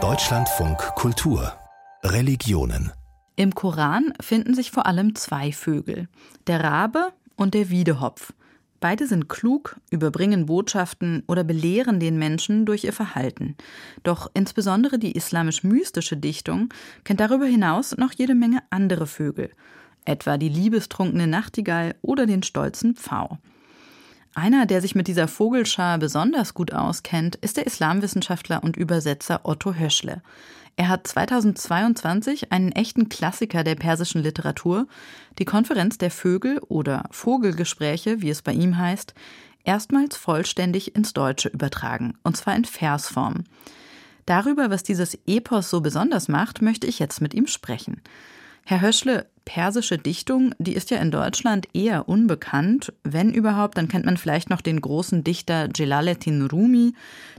Deutschlandfunk Kultur Religionen Im Koran finden sich vor allem zwei Vögel, der Rabe und der Wiedehopf. Beide sind klug, überbringen Botschaften oder belehren den Menschen durch ihr Verhalten. Doch insbesondere die islamisch-mystische Dichtung kennt darüber hinaus noch jede Menge andere Vögel, etwa die liebestrunkene Nachtigall oder den stolzen Pfau. Einer, der sich mit dieser Vogelschar besonders gut auskennt, ist der Islamwissenschaftler und Übersetzer Otto Höschle. Er hat 2022 einen echten Klassiker der persischen Literatur, die Konferenz der Vögel oder Vogelgespräche, wie es bei ihm heißt, erstmals vollständig ins Deutsche übertragen, und zwar in Versform. Darüber, was dieses Epos so besonders macht, möchte ich jetzt mit ihm sprechen. Herr Höschle, persische Dichtung, die ist ja in Deutschland eher unbekannt. Wenn überhaupt, dann kennt man vielleicht noch den großen Dichter Jalaluddin Rumi,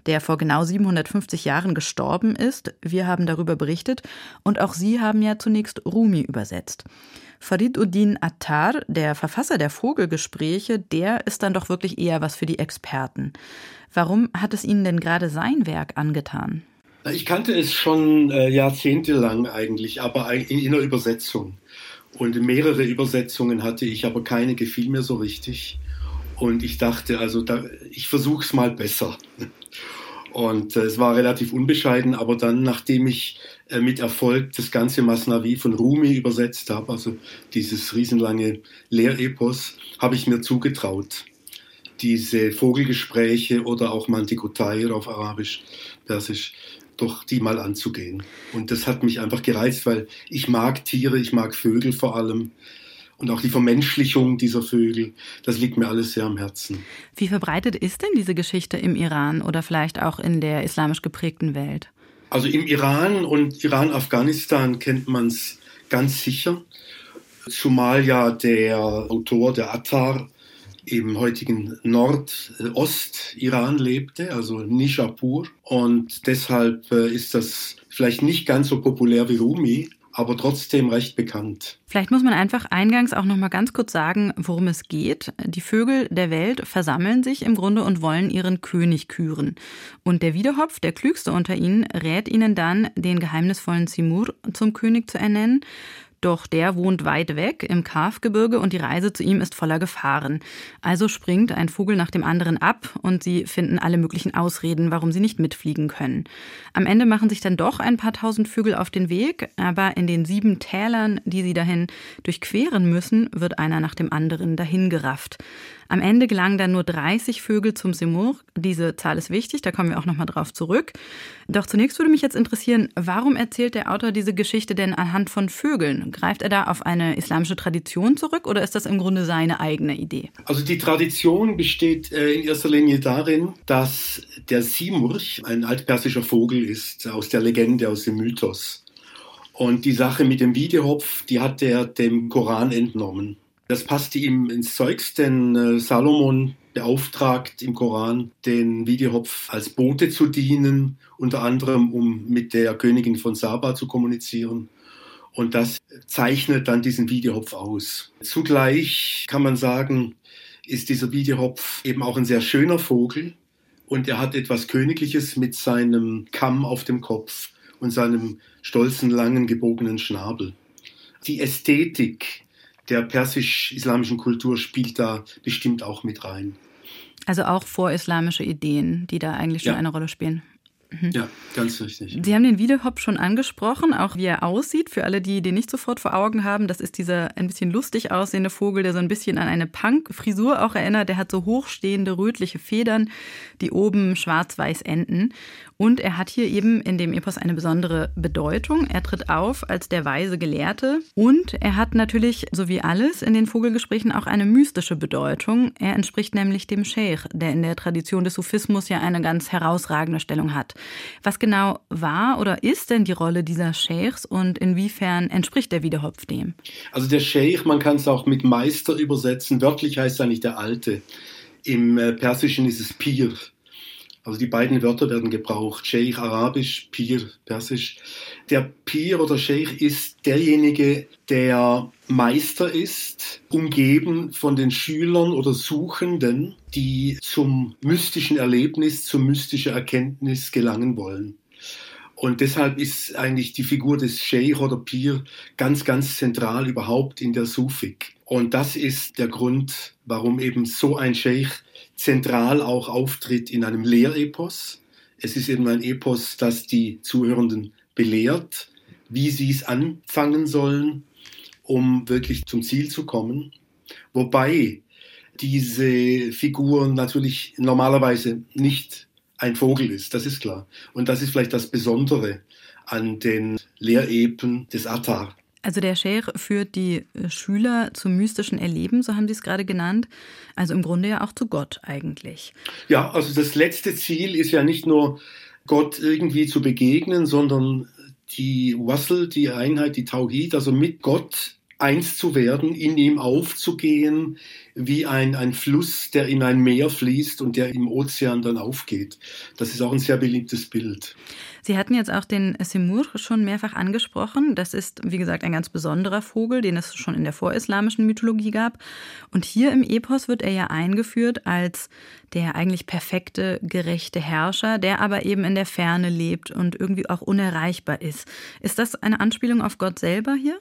der vor genau 750 Jahren gestorben ist. Wir haben darüber berichtet und auch Sie haben ja zunächst Rumi übersetzt. Farid Uddin Attar, der Verfasser der Vogelgespräche, der ist dann doch wirklich eher was für die Experten. Warum hat es Ihnen denn gerade sein Werk angetan? Ich kannte es schon äh, jahrzehntelang eigentlich, aber in, in einer Übersetzung. Und mehrere Übersetzungen hatte ich, aber keine gefiel mir so richtig. Und ich dachte, also da, ich versuche es mal besser. Und äh, es war relativ unbescheiden, aber dann, nachdem ich äh, mit Erfolg das ganze Masnavi von Rumi übersetzt habe, also dieses riesenlange Lehrepos, habe ich mir zugetraut, diese Vogelgespräche oder auch Mantikotair auf Arabisch, Persisch, doch die mal anzugehen. Und das hat mich einfach gereizt, weil ich mag Tiere, ich mag Vögel vor allem. Und auch die Vermenschlichung dieser Vögel, das liegt mir alles sehr am Herzen. Wie verbreitet ist denn diese Geschichte im Iran oder vielleicht auch in der islamisch geprägten Welt? Also im Iran und Iran-Afghanistan kennt man es ganz sicher. Zumal ja der Autor, der Attar, im heutigen Nordost-Iran lebte, also Nishapur. Und deshalb äh, ist das vielleicht nicht ganz so populär wie Rumi, aber trotzdem recht bekannt. Vielleicht muss man einfach eingangs auch noch mal ganz kurz sagen, worum es geht. Die Vögel der Welt versammeln sich im Grunde und wollen ihren König küren. Und der Wiedehopf, der klügste unter ihnen, rät ihnen dann, den geheimnisvollen Simur zum König zu ernennen. Doch der wohnt weit weg im Kafgebirge und die Reise zu ihm ist voller Gefahren. Also springt ein Vogel nach dem anderen ab und sie finden alle möglichen Ausreden, warum sie nicht mitfliegen können. Am Ende machen sich dann doch ein paar tausend Vögel auf den Weg, aber in den sieben Tälern, die sie dahin durchqueren müssen, wird einer nach dem anderen dahin gerafft. Am Ende gelangen dann nur 30 Vögel zum Simur. Diese Zahl ist wichtig, da kommen wir auch nochmal drauf zurück. Doch zunächst würde mich jetzt interessieren, warum erzählt der Autor diese Geschichte denn anhand von Vögeln? Greift er da auf eine islamische Tradition zurück oder ist das im Grunde seine eigene Idee? Also die Tradition besteht äh, in erster Linie darin, dass der Simurch ein altpersischer Vogel ist, aus der Legende, aus dem Mythos. Und die Sache mit dem Wiedehopf, die hat er dem Koran entnommen. Das passte ihm ins Zeugs, denn äh, Salomon beauftragt im Koran, den Wiedehopf als Bote zu dienen, unter anderem um mit der Königin von Saba zu kommunizieren. Und das zeichnet dann diesen Wiedehopf aus. Zugleich kann man sagen, ist dieser Wiedehopf eben auch ein sehr schöner Vogel und er hat etwas Königliches mit seinem Kamm auf dem Kopf und seinem stolzen, langen, gebogenen Schnabel. Die Ästhetik der persisch-islamischen Kultur spielt da bestimmt auch mit rein. Also auch vorislamische Ideen, die da eigentlich schon ja. eine Rolle spielen. Mhm. Ja, ganz richtig. Sie haben den Wiedehop schon angesprochen, auch wie er aussieht. Für alle, die den nicht sofort vor Augen haben, das ist dieser ein bisschen lustig aussehende Vogel, der so ein bisschen an eine Punk-Frisur auch erinnert. Der hat so hochstehende rötliche Federn, die oben schwarz-weiß enden. Und er hat hier eben in dem Epos eine besondere Bedeutung. Er tritt auf als der weise Gelehrte. Und er hat natürlich, so wie alles in den Vogelgesprächen, auch eine mystische Bedeutung. Er entspricht nämlich dem Sheikh, der in der Tradition des Sufismus ja eine ganz herausragende Stellung hat. Was genau war oder ist denn die Rolle dieser Sheikhs und inwiefern entspricht der Wiedehopf dem? Also der Sheikh, man kann es auch mit Meister übersetzen. Wörtlich heißt es eigentlich der Alte. Im äh, Persischen ist es Pir. Also die beiden Wörter werden gebraucht. Sheikh arabisch, Pir persisch. Der Pir oder Sheikh ist derjenige, der Meister ist, umgeben von den Schülern oder Suchenden, die zum mystischen Erlebnis, zur mystischen Erkenntnis gelangen wollen. Und deshalb ist eigentlich die Figur des Sheikh oder Pir ganz, ganz zentral überhaupt in der Sufik. Und das ist der Grund, warum eben so ein Sheikh zentral auch auftritt in einem Lehrepos. Es ist eben ein Epos, das die Zuhörenden belehrt, wie sie es anfangen sollen, um wirklich zum Ziel zu kommen. Wobei diese Figur natürlich normalerweise nicht ein Vogel ist, das ist klar. Und das ist vielleicht das Besondere an den Lehrepen des Attar. Also der Scheich führt die äh, Schüler zum mystischen Erleben, so haben Sie es gerade genannt. Also im Grunde ja auch zu Gott eigentlich. Ja, also das letzte Ziel ist ja nicht nur Gott irgendwie zu begegnen, sondern die Wassel, die Einheit, die Tauhid, also mit Gott eins zu werden, in ihm aufzugehen, wie ein, ein Fluss, der in ein Meer fließt und der im Ozean dann aufgeht. Das ist auch ein sehr beliebtes Bild. Sie hatten jetzt auch den Semur schon mehrfach angesprochen. Das ist, wie gesagt, ein ganz besonderer Vogel, den es schon in der vorislamischen Mythologie gab. Und hier im Epos wird er ja eingeführt als der eigentlich perfekte, gerechte Herrscher, der aber eben in der Ferne lebt und irgendwie auch unerreichbar ist. Ist das eine Anspielung auf Gott selber hier?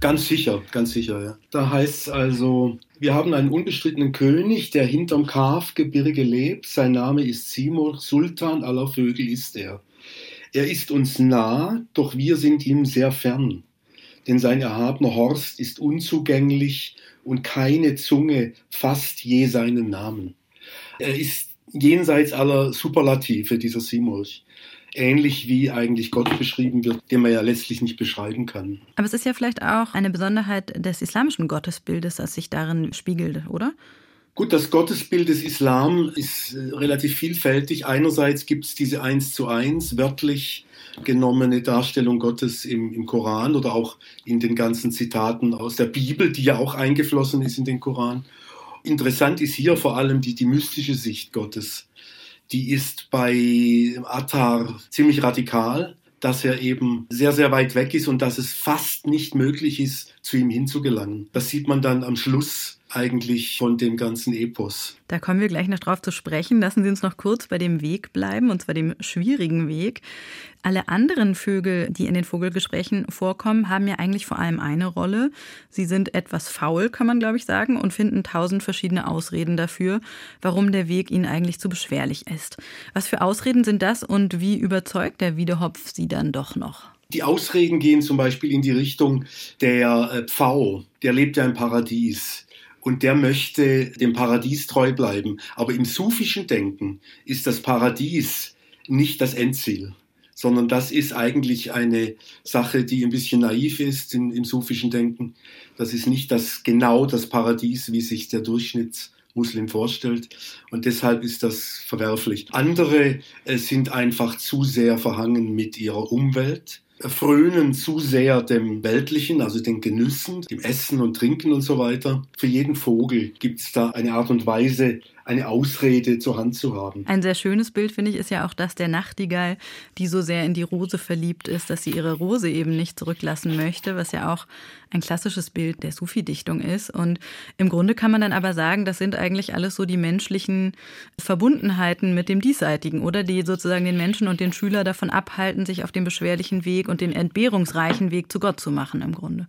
Ganz sicher, ganz sicher, ja. Da heißt es also, wir haben einen unbestrittenen König, der hinterm Kafgebirge lebt. Sein Name ist Simur, Sultan aller Vögel ist er. Er ist uns nah, doch wir sind ihm sehr fern. Denn sein erhabener Horst ist unzugänglich und keine Zunge fasst je seinen Namen. Er ist jenseits aller Superlative, dieser Simurch ähnlich wie eigentlich Gott beschrieben wird, den man ja letztlich nicht beschreiben kann. Aber es ist ja vielleicht auch eine Besonderheit des islamischen Gottesbildes, das sich darin spiegelt, oder? Gut, das Gottesbild des Islam ist äh, relativ vielfältig. Einerseits gibt es diese eins zu eins wörtlich genommene Darstellung Gottes im, im Koran oder auch in den ganzen Zitaten aus der Bibel, die ja auch eingeflossen ist in den Koran. Interessant ist hier vor allem die, die mystische Sicht Gottes die ist bei Attar ziemlich radikal, dass er eben sehr, sehr weit weg ist und dass es fast nicht möglich ist, zu ihm hinzugelangen. Das sieht man dann am Schluss eigentlich von dem ganzen Epos. Da kommen wir gleich noch drauf zu sprechen. Lassen Sie uns noch kurz bei dem Weg bleiben, und zwar dem schwierigen Weg. Alle anderen Vögel, die in den Vogelgesprächen vorkommen, haben ja eigentlich vor allem eine Rolle. Sie sind etwas faul, kann man glaube ich sagen, und finden tausend verschiedene Ausreden dafür, warum der Weg ihnen eigentlich zu beschwerlich ist. Was für Ausreden sind das und wie überzeugt der Wiedehopf sie dann doch noch? Die Ausreden gehen zum Beispiel in die Richtung der äh, Pfau, der lebt ja im Paradies und der möchte dem Paradies treu bleiben. Aber im sufischen Denken ist das Paradies nicht das Endziel, sondern das ist eigentlich eine Sache, die ein bisschen naiv ist in, im sufischen Denken. Das ist nicht das genau das Paradies, wie sich der Durchschnittsmuslim vorstellt. Und deshalb ist das verwerflich. Andere äh, sind einfach zu sehr verhangen mit ihrer Umwelt frönen zu sehr dem Weltlichen, also den Genüssen, dem Essen und Trinken und so weiter. Für jeden Vogel gibt es da eine Art und Weise, eine Ausrede zur Hand zu haben. Ein sehr schönes Bild, finde ich, ist ja auch das der Nachtigall, die so sehr in die Rose verliebt ist, dass sie ihre Rose eben nicht zurücklassen möchte, was ja auch ein klassisches Bild der Sufi-Dichtung ist. Und im Grunde kann man dann aber sagen, das sind eigentlich alles so die menschlichen Verbundenheiten mit dem Diesseitigen, oder die sozusagen den Menschen und den Schüler davon abhalten, sich auf den beschwerlichen Weg und den entbehrungsreichen Weg zu Gott zu machen, im Grunde.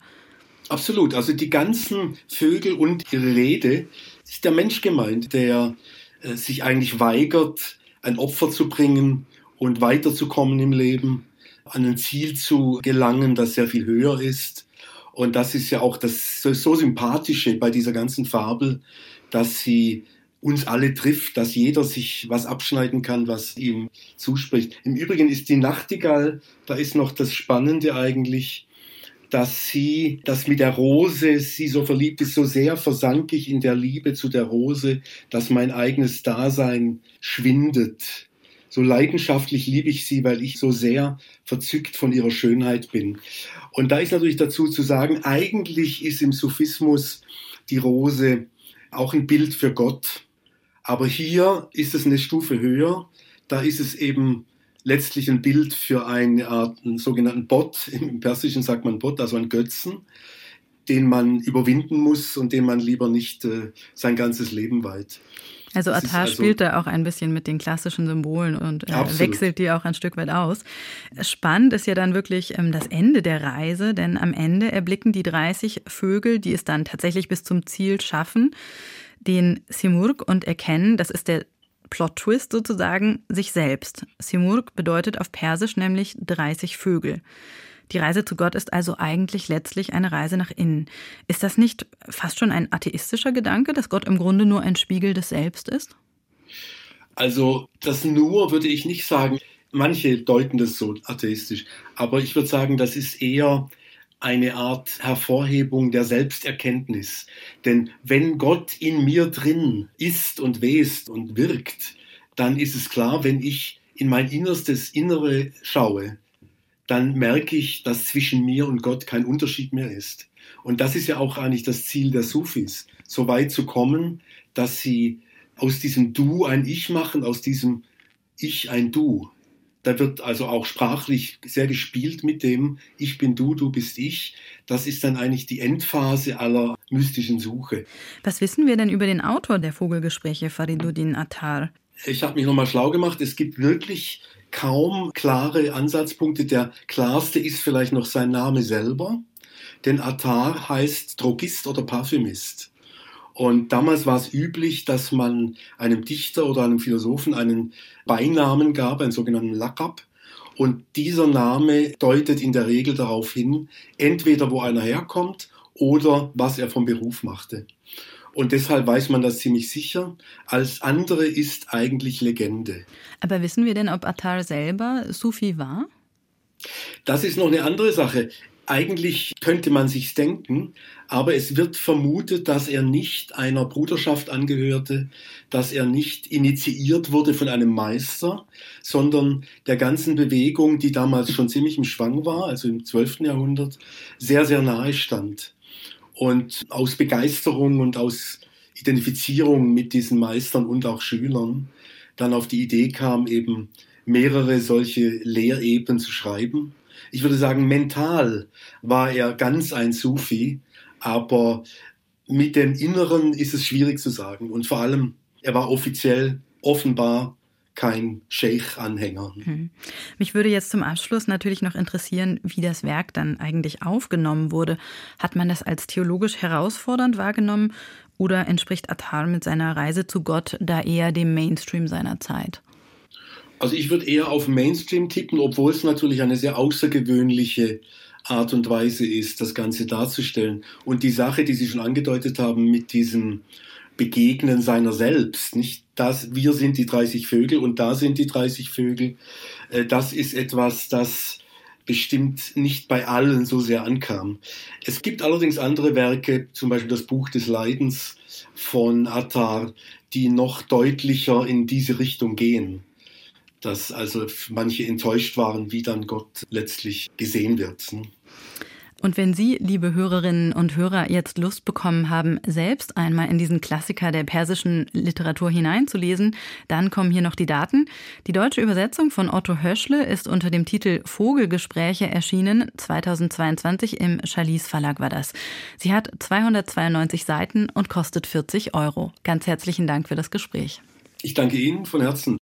Absolut. Also die ganzen Vögel und ihre Rede ist der Mensch gemeint, der äh, sich eigentlich weigert, ein Opfer zu bringen und weiterzukommen im Leben, an ein Ziel zu gelangen, das sehr viel höher ist. Und das ist ja auch das so, so sympathische bei dieser ganzen Fabel, dass sie uns alle trifft, dass jeder sich was abschneiden kann, was ihm zuspricht. Im Übrigen ist die Nachtigall, da ist noch das Spannende eigentlich, dass sie, dass mit der Rose sie so verliebt ist, so sehr versank ich in der Liebe zu der Rose, dass mein eigenes Dasein schwindet. So leidenschaftlich liebe ich sie, weil ich so sehr verzückt von ihrer Schönheit bin. Und da ist natürlich dazu zu sagen, eigentlich ist im Sufismus die Rose auch ein Bild für Gott. Aber hier ist es eine Stufe höher. Da ist es eben letztlich ein Bild für eine Art, einen sogenannten Bot. Im Persischen sagt man Bot, also ein Götzen, den man überwinden muss und den man lieber nicht äh, sein ganzes Leben weiht. Also Attar also, spielt da auch ein bisschen mit den klassischen Symbolen und äh, wechselt die auch ein Stück weit aus. Spannend ist ja dann wirklich ähm, das Ende der Reise, denn am Ende erblicken die 30 Vögel, die es dann tatsächlich bis zum Ziel schaffen, den Simurg und erkennen, das ist der Plot-Twist sozusagen, sich selbst. Simurg bedeutet auf Persisch nämlich 30 Vögel. Die Reise zu Gott ist also eigentlich letztlich eine Reise nach innen. Ist das nicht fast schon ein atheistischer Gedanke, dass Gott im Grunde nur ein Spiegel des Selbst ist? Also das nur würde ich nicht sagen. Manche deuten das so atheistisch, aber ich würde sagen, das ist eher eine Art Hervorhebung der Selbsterkenntnis. Denn wenn Gott in mir drin ist und west und wirkt, dann ist es klar, wenn ich in mein innerstes Innere schaue, dann merke ich, dass zwischen mir und Gott kein Unterschied mehr ist. Und das ist ja auch eigentlich das Ziel der Sufis, so weit zu kommen, dass sie aus diesem Du ein Ich machen, aus diesem Ich ein Du. Da wird also auch sprachlich sehr gespielt mit dem Ich bin du, du bist ich. Das ist dann eigentlich die Endphase aller mystischen Suche. Was wissen wir denn über den Autor der Vogelgespräche, Fariduddin Attar? Ich habe mich nochmal schlau gemacht. Es gibt wirklich kaum klare Ansatzpunkte. Der klarste ist vielleicht noch sein Name selber, denn Attar heißt Drogist oder Parfümist. Und damals war es üblich, dass man einem Dichter oder einem Philosophen einen Beinamen gab, einen sogenannten Lakab. Und dieser Name deutet in der Regel darauf hin, entweder wo einer herkommt oder was er vom Beruf machte. Und deshalb weiß man das ziemlich sicher. Alles andere ist eigentlich Legende. Aber wissen wir denn, ob Attar selber Sufi war? Das ist noch eine andere Sache. Eigentlich könnte man sich denken, aber es wird vermutet, dass er nicht einer Bruderschaft angehörte, dass er nicht initiiert wurde von einem Meister, sondern der ganzen Bewegung, die damals schon ziemlich im Schwang war, also im 12. Jahrhundert, sehr, sehr nahe stand und aus Begeisterung und aus Identifizierung mit diesen Meistern und auch Schülern dann auf die Idee kam, eben mehrere solche Lehrepen zu schreiben. Ich würde sagen, mental war er ganz ein Sufi, aber mit dem Inneren ist es schwierig zu sagen. Und vor allem, er war offiziell offenbar kein Sheikh-Anhänger. Hm. Mich würde jetzt zum Abschluss natürlich noch interessieren, wie das Werk dann eigentlich aufgenommen wurde. Hat man das als theologisch herausfordernd wahrgenommen oder entspricht Attar mit seiner Reise zu Gott da eher dem Mainstream seiner Zeit? Also ich würde eher auf Mainstream tippen, obwohl es natürlich eine sehr außergewöhnliche Art und Weise ist, das Ganze darzustellen. Und die Sache, die Sie schon angedeutet haben mit diesem Begegnen seiner selbst, nicht das, wir sind die 30 Vögel und da sind die 30 Vögel, äh, das ist etwas, das bestimmt nicht bei allen so sehr ankam. Es gibt allerdings andere Werke, zum Beispiel das Buch des Leidens von Attar, die noch deutlicher in diese Richtung gehen. Dass also manche enttäuscht waren, wie dann Gott letztlich gesehen wird. Ne? Und wenn Sie, liebe Hörerinnen und Hörer, jetzt Lust bekommen haben, selbst einmal in diesen Klassiker der persischen Literatur hineinzulesen, dann kommen hier noch die Daten. Die deutsche Übersetzung von Otto Höschle ist unter dem Titel Vogelgespräche erschienen. 2022 im Chalice Verlag war das. Sie hat 292 Seiten und kostet 40 Euro. Ganz herzlichen Dank für das Gespräch. Ich danke Ihnen von Herzen.